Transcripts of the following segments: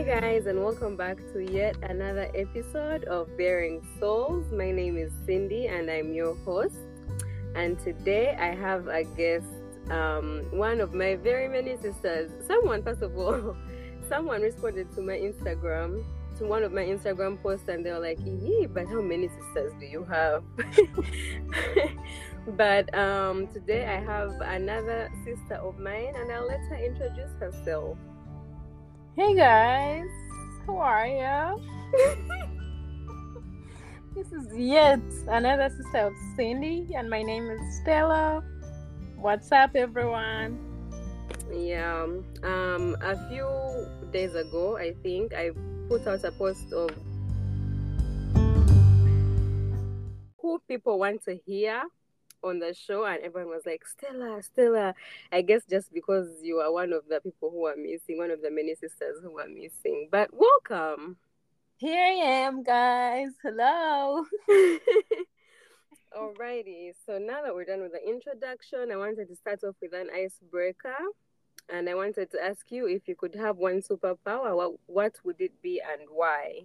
Hi, guys, and welcome back to yet another episode of Baring Souls. My name is Cindy, and I'm your host. And today I have a guest, um, one of my very many sisters. Someone, first of all, someone responded to my Instagram, to one of my Instagram posts, and they were like, "Yeah, but how many sisters do you have?" but um, today I have another sister of mine, and I'll let her introduce herself. Hey guys, how are you? this is yet another sister of Cindy, and my name is Stella. What's up, everyone? Yeah, um, a few days ago, I think I put out a post of who people want to hear on the show and everyone was like stella stella. I guess just because you are one of the people who are missing one of the many sisters who are missing. But welcome. Here I am, guys. Hello. alrighty. So now that we're done with the introduction i wanted to start off with an icebreaker. And i wanted to ask you if you could have one superpower what, what would it be and why?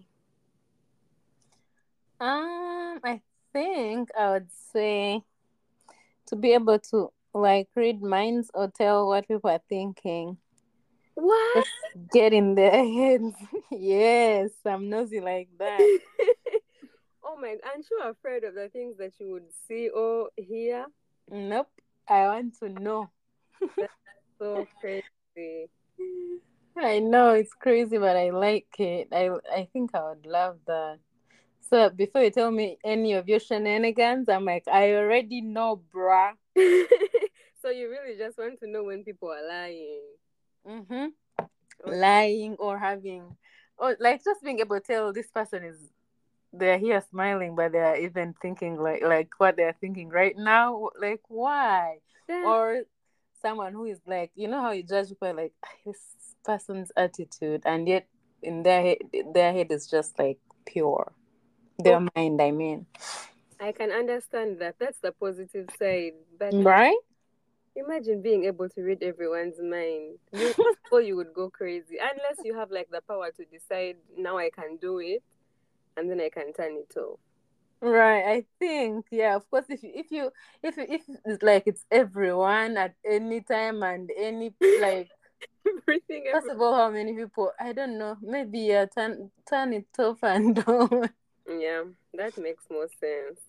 Um, I think I would say to be able to like read minds or tell what people are thinking. what Just get in their heads. yes, I'm nosy like that. oh my aren't you afraid of the things that you would see or hear Nope. I want to know. so crazy I know it's crazy, but I like it. I I think I would love that. So before you tell me any of your shenanigans, I'm like, I already know, bruh. so you really just want to know when people are lying Mm-hmm. Okay. Lying or having, or like just being able to tell this person is they're here smiling, but they're even thinking like like what they're thinking right now. Like why? Or someone who is like, you know how you judge people like "Ah, this person's attitude, and yet in their head, their head is just like pure. Their Oh. mind, I mean, I can understand that. That's the positive side. But right? imagine being able to read everyone's mind. You or you would go crazy unless you have like the power to decide now I can do it, and then I can turn it off. Right, I think yeah. Of course, if you if you if you, if it's like it's everyone at any time and any like Everything. first of all, how many people? I don't know. Maybe yeah, turn turn it off and on. Yeah, that makes more sense.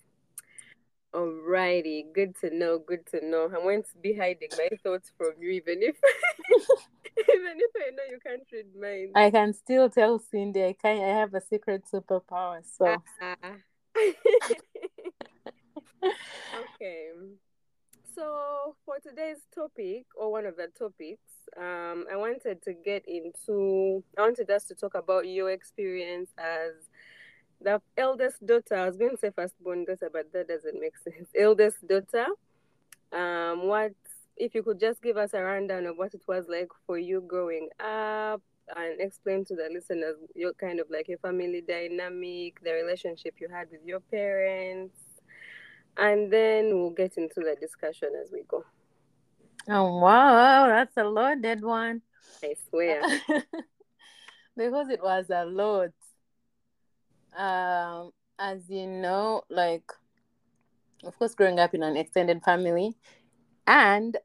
Alrighty, good to know, good to know. I won't be hiding my thoughts from you, even if even if I know you can't read mine. I can still tell Cindy I can I have a secret superpower. So Ah. okay. So for today's topic, or one of the topics, um, I wanted to get into. I wanted us to talk about your experience as the eldest daughter. I was going to say firstborn daughter, but that doesn't make sense. Eldest daughter. Um, what if you could just give us a rundown of what it was like for you growing up, and explain to the listeners your kind of like your family dynamic, the relationship you had with your parents, and then we'll get into the discussion as we go. oh wow, that's a loaded one. I swear. because it was a lot. Um, as you know, like of course, growing up in an extended family and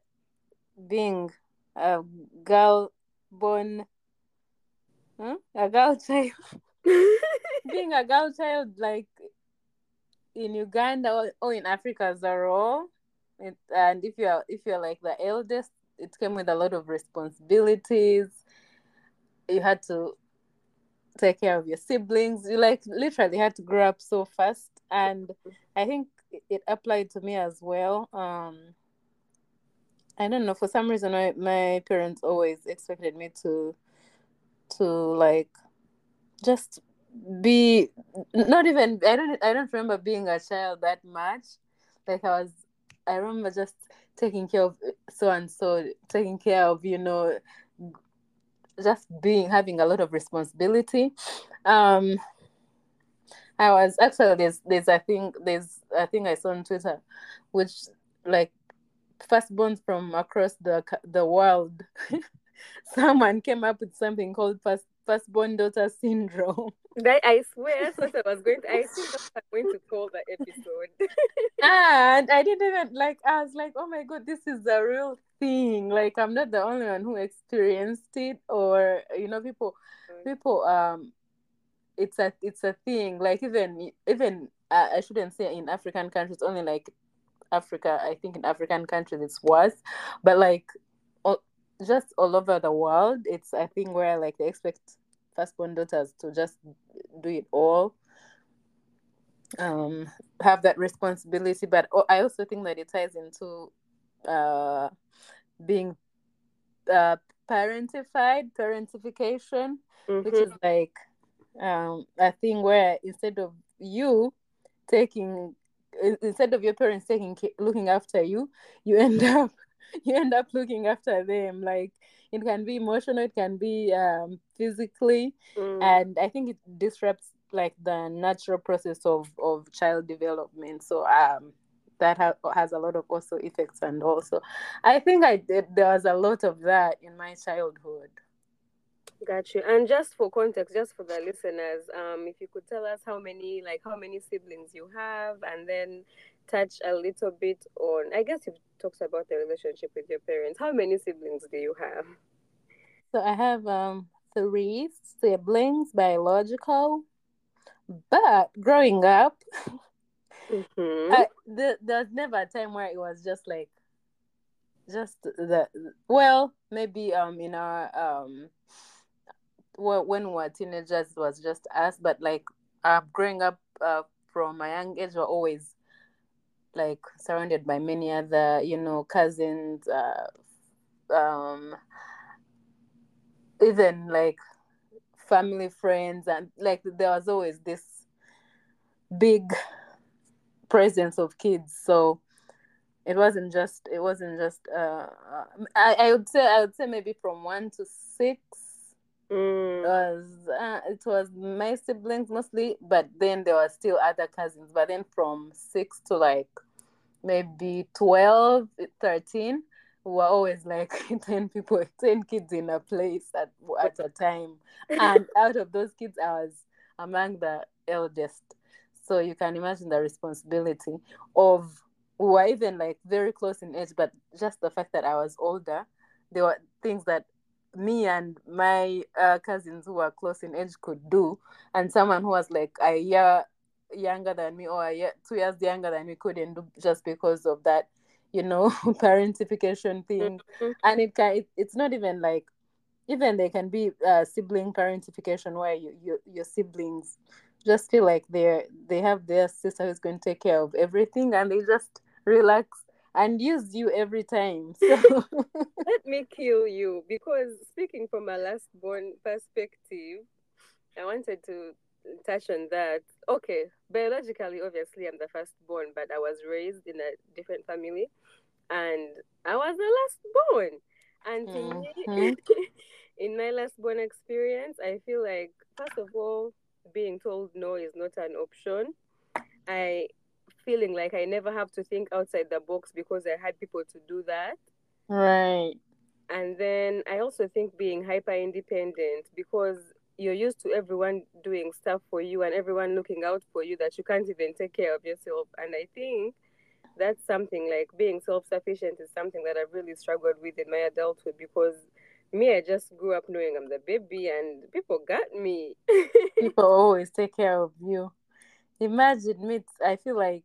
being a girl born, huh? a girl child, being a girl child like in Uganda or, or in Africa as a whole, it, and if you're if you're like the eldest, it came with a lot of responsibilities. You had to take care of your siblings. You like literally had to grow up so fast, and I think it- applied to me as well. Um, I don't know for some reason my, my parents always expected me to to like just be not even I don't I don't remember being a child that much. Like I was I remember just taking care of so and so, taking care of, you know, just being having a lot of responsibility. Um I was actually there's there's I think there's I think I saw on Twitter which like firstborns from across the the world someone came up with something called first firstborn daughter syndrome. That I swear that's I was going to I think that's I'm going to call the episode. and I didn't even like I was like, oh my god, this is a real thing. Like I'm not the only one who experienced it or you know, people people um it's a it's a thing. Like even even uh, I shouldn't say in African countries, only like Africa, I think in African countries it's worse. But like just all over the world, it's a thing where like they expect firstborn daughters to just do it all um have that responsibility but i also think that it ties into uh being uh parentified parentification mm-hmm. which is like um a thing where instead of you taking instead of your parents taking looking after you you end up you end up looking after them. Like it can be emotional it can be um, physically. Mm. and i think it disrupts like the natural process of of child development. So um that ha- has a lot of also effects. And also i think i did there was a lot of that in my childhood. Got you. And just for context just for the listeners um if you could tell us how many like how many siblings you have and then touch a little bit on i guess you've talked about the relationship with your parents. How many siblings do you have? So i have um three siblings biological. But growing up mm-hmm. I, the, there's never a time where it was just like just the well maybe um in our um well, when we were teenagers it was just us. But like uh, growing up uh, from a young age we're always like surrounded by many other you know cousins uh, um even like family friends and like there was always this big presence of kids. So it wasn't just it wasn't just uh i, I would say i would say maybe from one to six mm. was uh, it was my siblings mostly but then there were still other cousins. But then from six to like maybe 12 13 we were always like 10 people 10 kids in a place at, at a time. And out of those kids i was among the eldest. So you can imagine the responsibility of we were even like very close in age but just the fact that i was older there were things that me and my uh, cousins who were close in age could do and someone who was like a year younger than me or a year, two years younger than me couldn't do just because of that you know parentification thing mm-hmm. and it can it, it's not even like even there can be uh, sibling parentification where you, you your siblings just feel like they're they have their sister who's going to take care of everything and they just relax and use you every time so let me kill you because speaking from a last born perspective i wanted to touch on that okay biologically obviously i'm the firstborn but i was raised in a different family and I was the last born. And mm-hmm. me, in my last born experience, I feel like first of all, being told no is not an option. I feeling like I never have to think outside the box because I had people to do that. Right. And then I also think being hyper independent because you're used to everyone doing stuff for you and everyone looking out for you that you can't even take care of yourself. And I think that's something like being self-sufficient is something that I've really struggled with in my adulthood because me, I just grew up knowing I'm the baby and people got me. people always take care of you. Imagine me, I feel like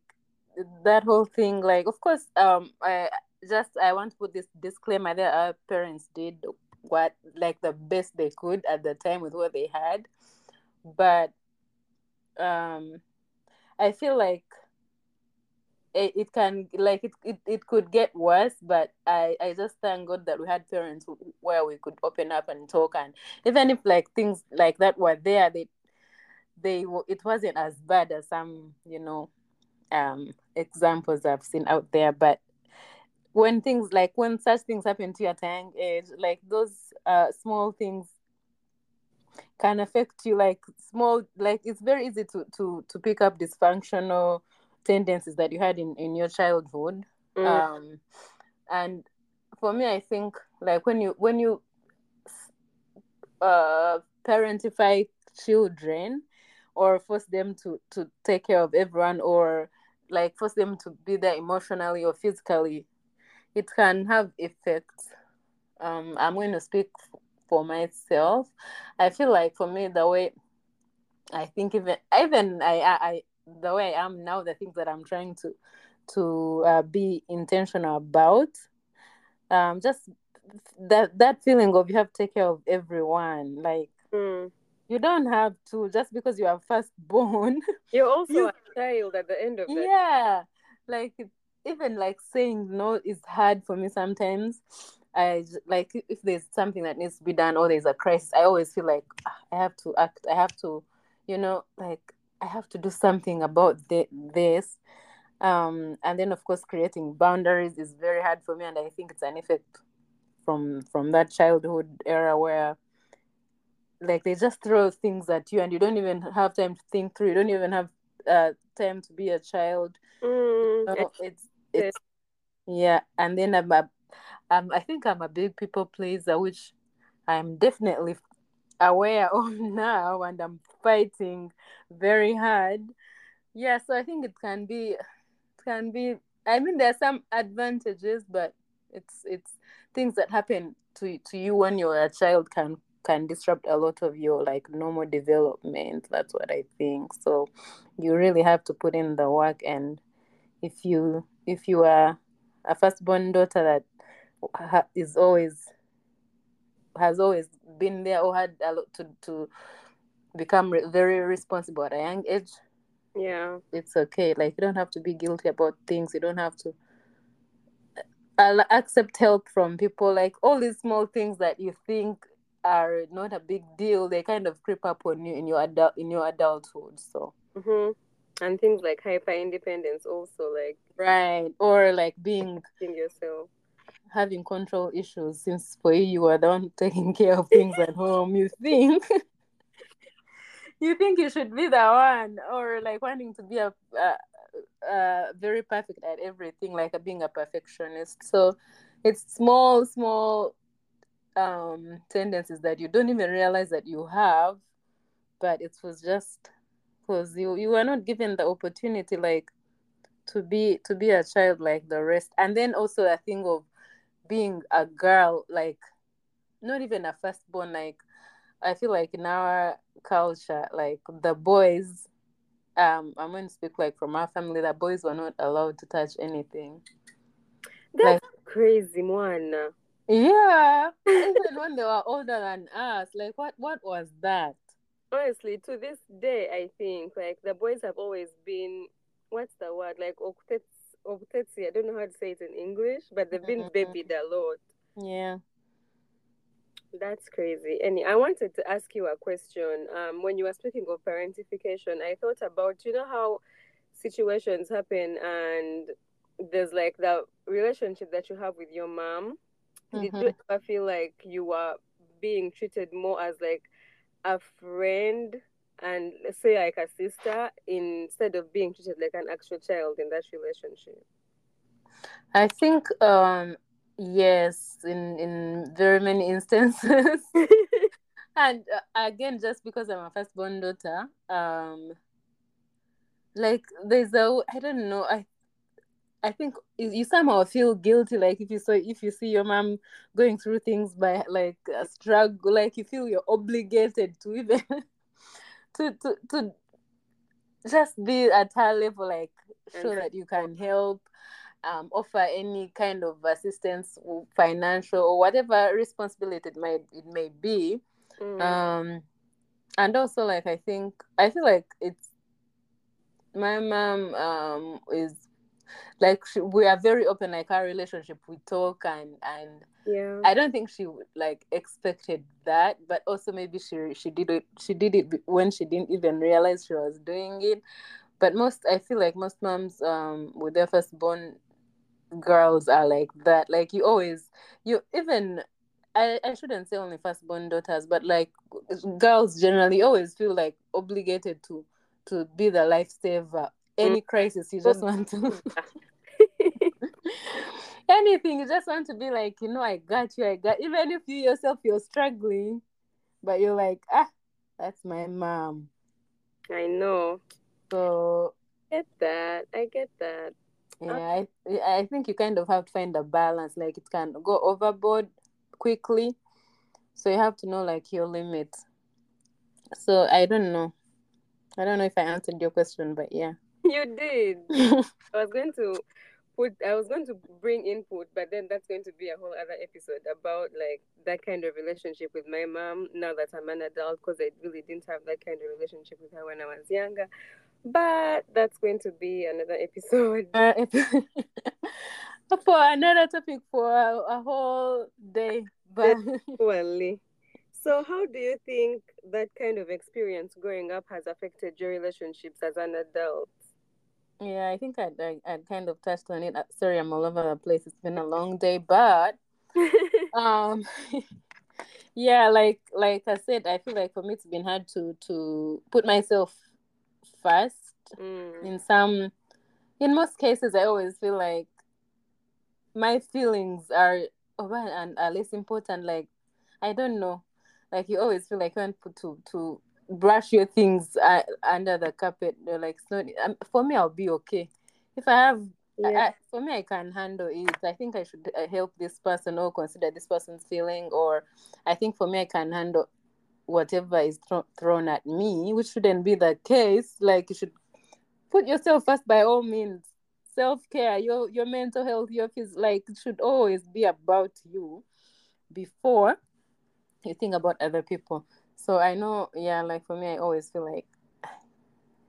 that whole thing, like, of course, um, I just, I want to put this disclaimer that our parents did what, like, the best they could at the time with what they had. But, um, I feel like it, can like it, it, it could get worse but i i just thank god that we had parents where we could open up and talk and even if like things like that were there they they it wasn't as bad as some you know um examples i've seen out there but when things like when such things happen to your young age like those uh small things can affect you like small like it's very easy to to to pick up dysfunctional tendencies that you had in, in your childhood mm. um and for me i think like when you when you uh parentify children or force them to to take care of everyone or like force them to be there emotionally or physically it can have effects um i'm going to speak for myself i feel like for me the way i think even even i i, the way i am now the things that i'm trying to to uh, be intentional about um just that that feeling of you have to take care of everyone like Mm. You don't have to just because you are first born. You're also You- a child at the end of it. yeah. Like even like saying no is hard for me sometimes. I like if- there's something that needs to be done or there's a crisis i always feel like "Ah, i have to act. I have to you know like i have to do something about the, this. Um and then of course creating boundaries is very hard for me and i think it's an effect from from that childhood era where like they just throw things at you and you don't even have time to think through you don't even have uh time to be a child Mm. no, it's it's yeah, and then I'm a, um, I think I'm a big people pleaser, which I'm definitely aware of now, and I'm fighting very hard. Yeah, so I think it can be, it can be. I mean, there's some advantages, but it's it's things that happen to to you when you're a child can can disrupt a lot of your like normal development. That's what I think. So you really have to put in the work and if you if you are a firstborn daughter that ha- is always has always been there or had a lot to to become re- very responsible at a young age Yeah. it's okay like you don't have to be guilty about things you don't have to I'll accept help from people like all these small things that you think are not a big deal they kind of creep up on you in your adult in your adulthood so. Hmm And things like hyper independence also, like right or like being being yourself. having control issues since for you you are the one taking care of things at home you think? You think you should be the one or like wanting to be a, a, a very perfect at everything like a, being a perfectionist. So it's small small um tendencies that you don't even realize that you have but it was just because you you were not given the opportunity like to be to be a child like the rest and then also a thing of being a girl like not even a firstborn like i feel like in our culture like the boys um i'm going to speak like from our family the boys were not allowed to touch anything That's crazy, one. Yeah even when they were older than us like what what was that Honestly, to this day, I think like the boys have always been what's the word like octets, octetsi. I don't know how to say it in English, but they've been Mhm. babied a lot. yeah That's crazy. And I wanted to ask you a question. Um, when you were speaking of parentification, I thought about you know how situations happen and there's like the relationship that you have with your mom. Did you ever feel like you were being treated more as like a friend and say like a sister instead of being treated like an actual child in that relationship? i think um yes in in very many instances and uh, again just because i'm a firstborn daughter um like there's a i don't know i i think you somehow feel guilty like if you saw if you see your mom going through things by like a struggle like you feel you're obligated to even to to to just be at her level like show that you can help um, offer any kind of assistance financial or whatever responsibility it might it may be Mm. um and also like i think i feel like it's my mom um is like she, we are very open like our relationship we talk and and yeah. i don't think she would like expected that but also maybe she she did it she did it when she didn't even realize she was doing it but most i feel like most moms um with their firstborn girls are like that like you always you even I, I shouldn't say only firstborn daughters, but like girls generally always feel like obligated to to be the lifesaver. Any crisis, you just want to anything, you just want to be like, you know, I got you, I got even if you yourself you're struggling, but you're like, ah, That's my mom. I know. So get that. I get that. Yeah, I I think you kind of have to find a balance. Like it can go overboard quickly, so you have to know like your limits. So I don't know. I don't know if I answered your question, but yeah. You did. I was going to put I was going to bring input, but then that's going to be a whole other episode about like that kind of relationship with my mom now that I'm an adult because I really didn't have that kind of relationship with her when I was younger. But that's going to be another episode. Uh, for another topic for a, a whole day. But Definitely. So, how do you think that kind of experience growing up has affected your relationships as an adult? Yeah, I think I I, I kind of touched on it. Uh, sorry, I'm all over the place. It's been a long day, but um, yeah, like like I said, I feel like for me it's been hard to to put myself first. Mm. In some, in most cases, I always feel like my feelings are over and are less important. Like I don't know, like you always feel like you want to to brush your things uh, under the carpet. They're like, it's not, um, for me, I'll be okay. If I have, yeah. I, for me, I can handle it. I think I should uh, help this person or consider this person's feeling, or I think for me, I can handle whatever is th- thrown at me, which shouldn't be the case. Like, you should put yourself first by all means. Self care, your your mental health, your phys- like should always be about you before you think about other people. So I know, yeah, like for me, I always feel like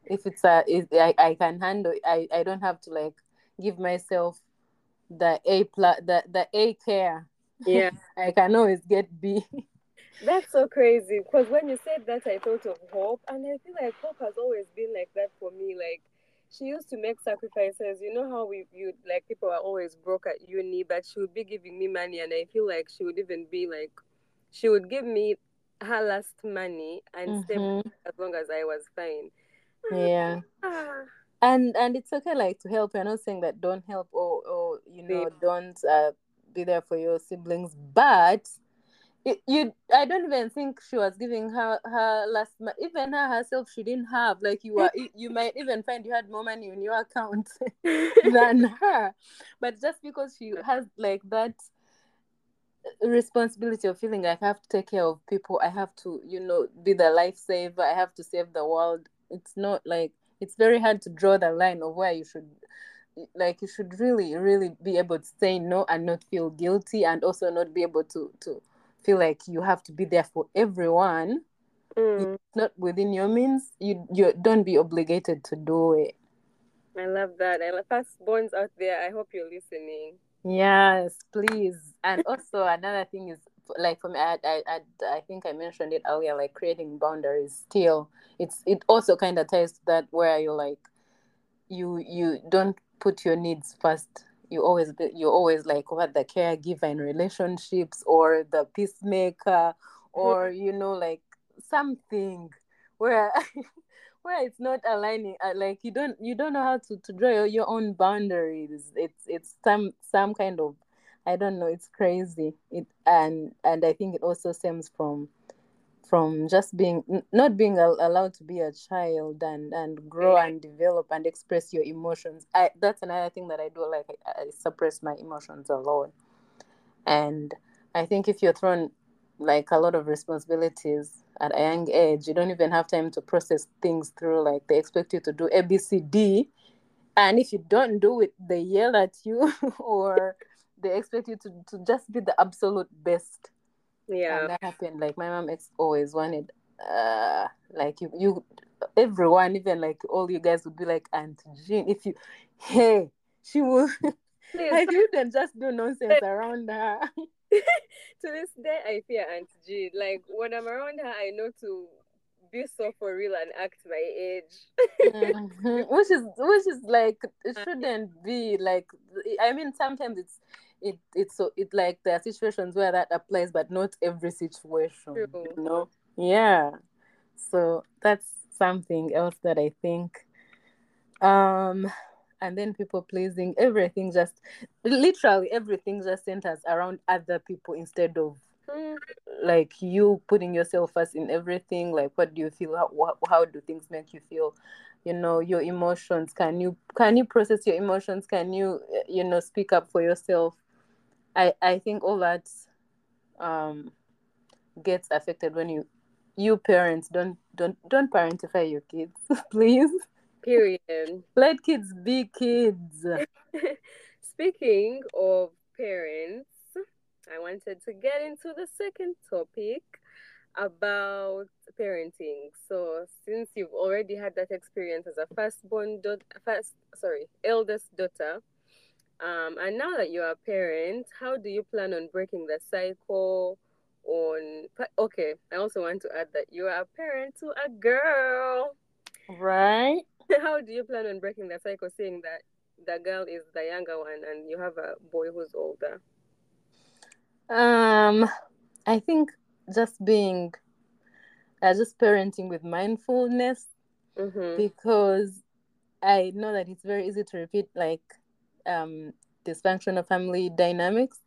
if it's a, if I, I can handle, I, I don't have to like give myself the A plus, the, the A care. Yeah. I can always get B. That's so crazy because when you said that, I thought of Hope, and I feel like Hope has always been like that for me. Like, she used to make sacrifices. You know how we you like people are always broke at uni, but she would be giving me money, and I feel like she would even be like, she would give me her last money and Mhm. stay as long as I was fine. Yeah. Ah, And and it's okay like to help. I'm not saying that don't help or or you know don't uh, be there for your siblings, but it, you I don't even think she was giving her her last even her herself she didn't have like you are you might even find you had more money in your account than her, but just because she has like that responsibility of feeling like I have to take care of people, I have to, you know, be the lifesaver, I have to save the world. It's not like it's very hard to draw the line of where you should like you should really, really be able to say no and not feel guilty and also not be able to to feel like you have to be there for everyone. Mm. It's not within your means, you you don't be obligated to do it. I love that. I love firstborns out there. I hope you're listening. Yes, please. And also another thing is like for me, I, I, I, I think I mentioned it earlier. Like creating boundaries. Still, it's it also kind of ties to that where you're like, you you don't put your needs first. You always be, you're always like what the caregiver in relationships or the peacemaker or you know like something where where it's not aligning uh, like you don't you don't know how to, to draw your, your own boundaries. It's it's some some kind of i don't know it's crazy. It and and i think it also stems from from just being not being al- allowed to be a child and and grow and develop and express your emotions. I, that's another thing that i do like I, I suppress my emotions a lot. And i think if you're thrown like a lot of responsibilities at a young age you don't even have time to process things through like they expect you to do abcd and if you don't do it they yell at you or they expect you to, to just be the absolute best. Yeah. and that happened. Like my mom ex always wanted uh like you you everyone even like all you guys would be like aunt jean if you hey she will Please, like you can just do nonsense around her to this day, I fear Aunt G. Like when I'm around her, I know to be so for real and act my age. Mhm. which is which is like it shouldn't be like i mean sometimes it's it it's so it like there are situations where that applies but not every situation True. you know yeah so that's something else that i think um and then people pleasing everything just literally everything just centers around other people instead of Hmm. like you putting yourself first in everything like what do you feel how, how do things make you feel? You know your emotions can you can you process your emotions? Can you you know speak up for yourself? I i think all that um gets affected when you you parents don't don't don't parentify your kids please period let kids be kids speaking of parents i wanted to get into the second topic about parenting. So since you've already had that experience as a firstborn daughter, first sorry, eldest daughter, um, and now that you're a parent, how do you plan on breaking the cycle? On okay, I also want to add that you are a parent to a girl, right? How do you plan on breaking the cycle, seeing that the girl is the younger one and you have a boy who's older? Um, I think just being uh, just parenting with mindfulness mm-hmm. because I know that it's very easy to repeat like um dysfunctional family dynamics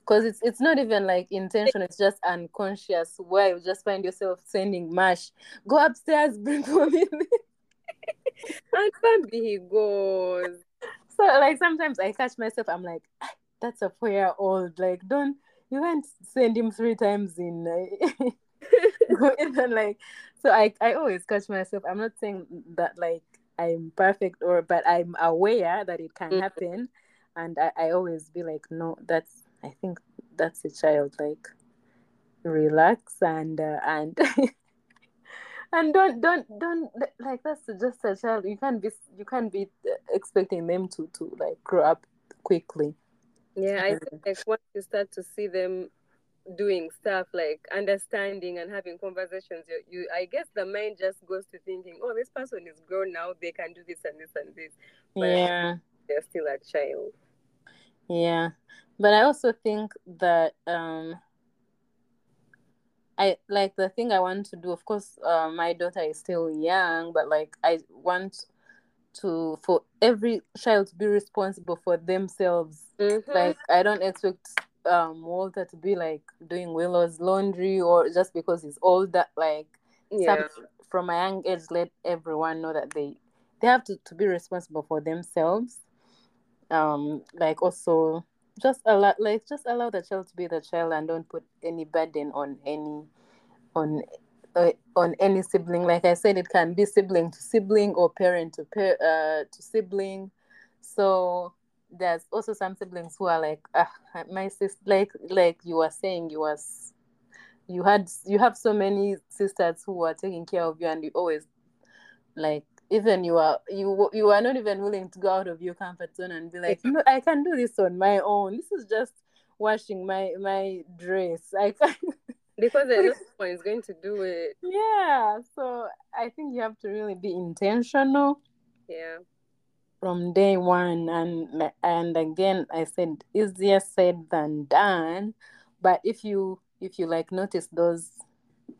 because it's it's not even like intention it's just unconscious where you just find yourself sending mash go upstairs bring mommy and Bambi he goes so like sometimes I catch myself I'm like ah, that's a four year old. Like don't you can't send him three times in even like so I, I always catch myself. I'm not saying that like i'm perfect or but i'm aware that it can mm-hmm. happen. And I, I always be like no that's i think that's a child like relax and uh, and and don't don't don't like that's just a child. You can't be you can't be expecting them to to like grow up quickly. Yeah, I think like once you start to see them doing stuff like understanding and having conversations, you, you I guess the mind just goes to thinking, oh, this person is grown now, they can do this and this and this. But yeah, they're still a child. Yeah, but I also think that um, I like the thing I want to do. Of course, uh, my daughter is still young, but like I want to for every child to be responsible for themselves. Mm-hmm. Like I don't expect um Walter to be like doing Willow's laundry or just because he's older. Like yeah. some, from a young age, let everyone know that they they have to, to be responsible for themselves. Um, like also just allow like just allow the child to be the child and don't put any burden on any on uh, on any sibling. Like I said, it can be sibling to sibling or parent to par- uh, to sibling. So there's also some siblings who are like, ah, my sister, like like you were saying, you was you had you have so many sisters who are taking care of you, and you always like even you are you you are not even willing to go out of your comfort zone and be like, no, I can do this on my own. This is just washing my my dress. I can because at no point is going to do it. Yeah, so I think you have to really be intentional. Yeah. From day one, and and again, I said easier said than done, but if you if you like notice those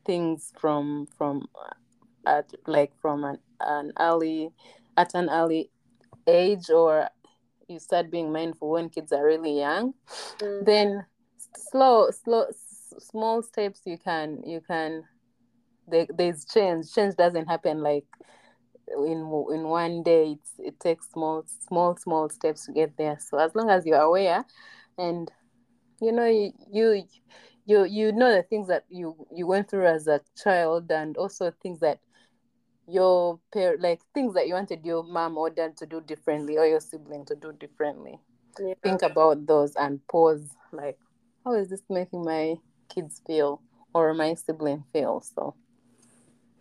things from from at like from an, an early at an early age or you start being mindful when kids are really young mm. then slow slow small steps you can you can there, there's change. Change doesn't happen like in in one day. It's, it takes small small small steps to get there. So as long as you're aware and you know you you you, you know the things that you you went through as a child and also things that your pair like things that you wanted your mom or dad to do differently or your sibling to do differently yeah. think about those and pause like how is this making my kids feel or my sibling feel. So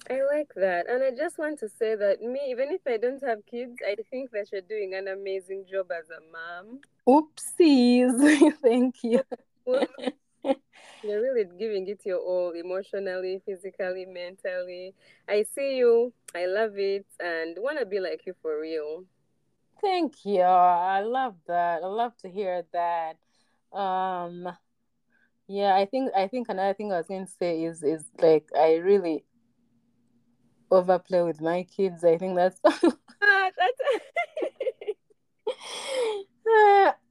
I like that. And I just want to say that me, even if I don't have kids, I think that you're doing an amazing job as a mom. Oopsies. Thank you. You're really giving it your all emotionally, physically, mentally. I see you. I love it and want to be like you for real. Thank you. I love that. I love to hear that. Um yeah, I think I think another thing I was going to say is is like I really overplay with my kids. I think that's that's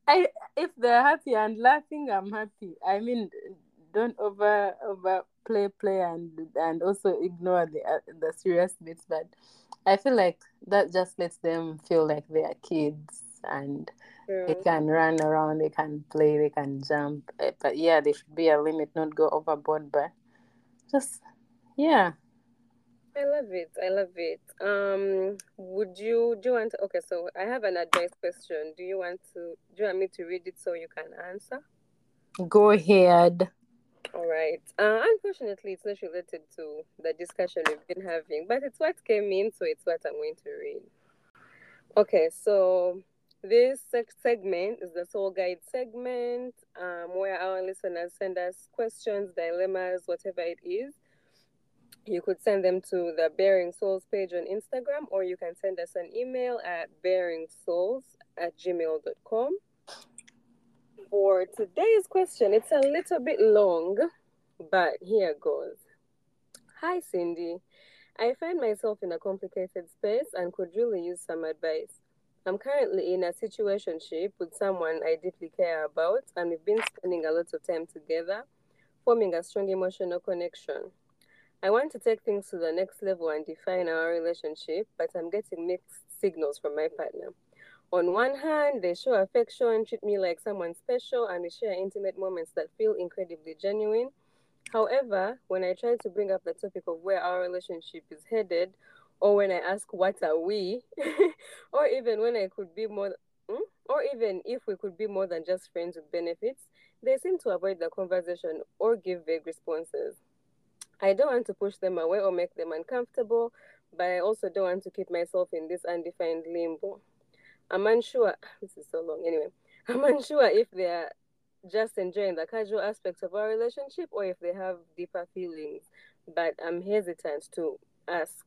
I if they're happy and laughing, I'm happy. I mean, don't over over play play and and also ignore the uh, the serious bits but i feel like that just lets them feel like they are kids and True. they can run around they can play they can jump Eh, but yeah there should be a limit not go overboard but just yeah I love it. I love it. Um, would you do you want to, okay, so I have an advice question. Do you want to do you want me to read it so you can answer? go ahead All right. Uh, unfortunately, it's not related to the discussion we've been having, but it's what came in, so it's what I'm going to read. Okay, so this seg- segment is the Soul Guide segment, um, where our listeners send us questions, dilemmas, whatever it is. You could send them to the Baring Souls page on Instagram, or you can send us an email at baringsouls at gmail.com. For today's question, it's a little bit long, but here goes. Hi, Cindy. I find myself in a complicated space and could really use some advice. I'm currently in a situationship with someone I deeply care about, and we've been spending a lot of time together, forming a strong emotional connection. I want to take things to the next level and define our relationship, but I'm getting mixed signals from my partner. On one hand, they show affection, treat me like someone special, and we share intimate moments that feel incredibly genuine. However, when I try to bring up the topic of where our relationship is headed, or when I ask what are we, or even when I could be more, hmm? or even if we could be more than just friends with benefits, they seem to avoid the conversation or give vague responses. I don't want to push them away or make them uncomfortable, but I also don't want to keep myself in this undefined limbo. I'm unsure, this is so long anyway, I'm unsure if they are just enjoying the casual aspects of our relationship or if they have deeper feelings, but I'm hesitant to ask.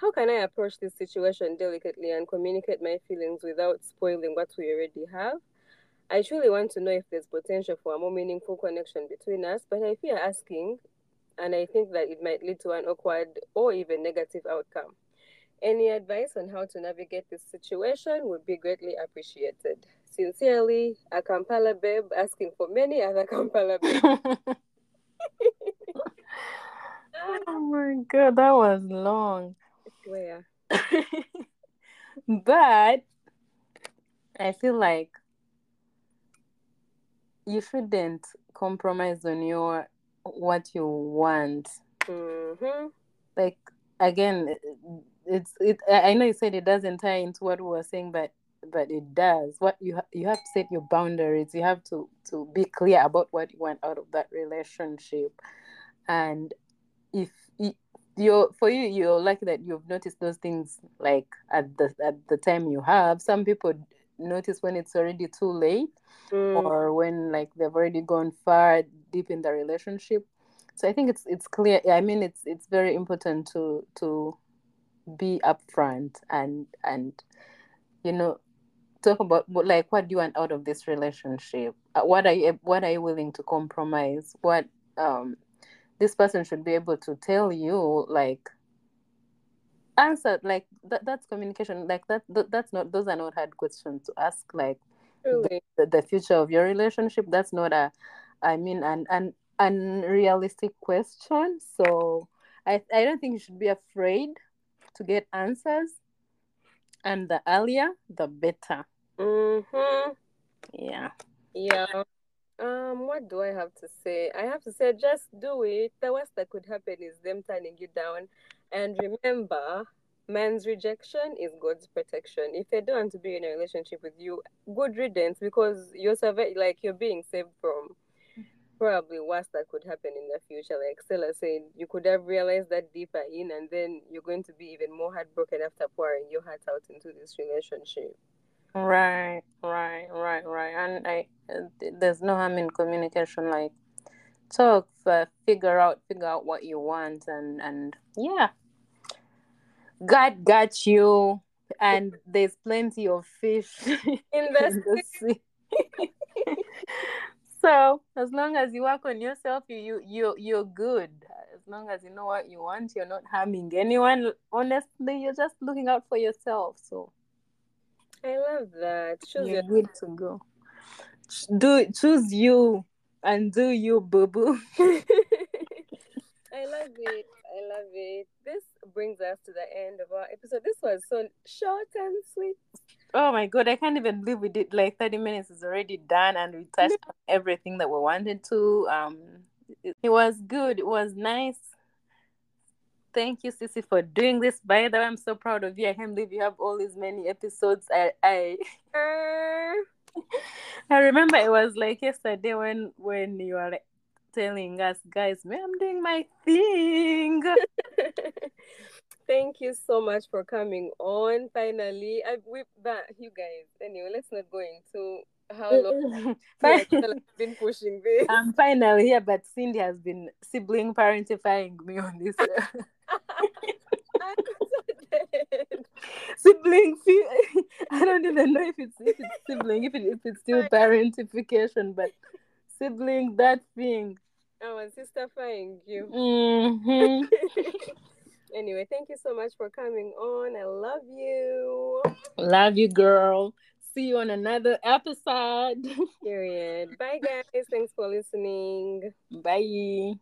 How can I approach this situation delicately and communicate my feelings without spoiling what we already have? I truly want to know if there's potential for a more meaningful connection between us, but I fear asking, and I think that it might lead to an awkward or even negative outcome. Any advice on how to navigate this situation would be greatly appreciated. Sincerely, a Kampala babe asking for many other Kampala babes. oh my god that was long Where? but I feel like you shouldn't compromise on your what you want. Mm-hmm. Like again, it's it. I know you said it doesn't tie into what we were saying, but but it does. What you ha- you have to set your boundaries. You have to to be clear about what you want out of that relationship, and if you're for you you're lucky that you've noticed those things like at the at the time you have some people notice when it's already too late Mm, or when like they've already gone far deep in the relationship so i think it's it's clear i mean it's it's very important to to be upfront and and you know talk about what like what do you want out of this relationship? Uh, what are you what are you willing to compromise? What um this person should be able to tell you like answer like that, that's communication like that, that that's not those are not hard questions to ask like the, the future of your relationship that's not a i mean an an unrealistic question. So i i don't think you should be afraid to get answers and the earlier the better Mm-hmm. yeah Yeah. Um, what do I have to say? I have to say just do it. The worst that could happen is them turning you down. And remember, man's rejection is God's protection. If they don't want to be in a relationship with you, good riddance because you're surve- like you're being saved from probably worse that could happen in the future. Like Stella said, you could have realized that deeper in and then you're going to be even more heartbroken after pouring your heart out into this relationship. right right right right and i there's no harm in communication like talk uh, figure out figure out what you want and and yeah god got you and there's plenty of fish In the in the sea so as long as you work on yourself you you you you're good as long as you know what you want you're not harming anyone honestly you're just looking out for yourself so I love that. Choose you're your good to go do choose you and do you, boo boo. I love it. I love it. This brings us to the end of our episode. This was so short and sweet. Oh my god, I can't even believe we did like 30 minutes is already done and we touched everything that we wanted to. Um it, it was good. It was nice. Thank you, Sissy, for doing this. By the way, I'm so proud of you. I can't believe you have all these many episodes. I I I remember it was like yesterday when when you were like, telling us, guys, man, I'm doing my thing. Thank you so much for coming on. Finally, I we but you guys. Anyway, let's not go into how long I've been pushing this. I'm finally here, but Cindy has been sibling parentifying me on this I'm so dead. sibling. I don't even know if it's if it's sibling, if it if it's still parentification, but sibling that thing. I was sisterfying you. hmm anyway, thank you so much for coming on. I love you. Love you, girl. See you on another episode. Period. Bye, guys. Thanks for listening. Bye.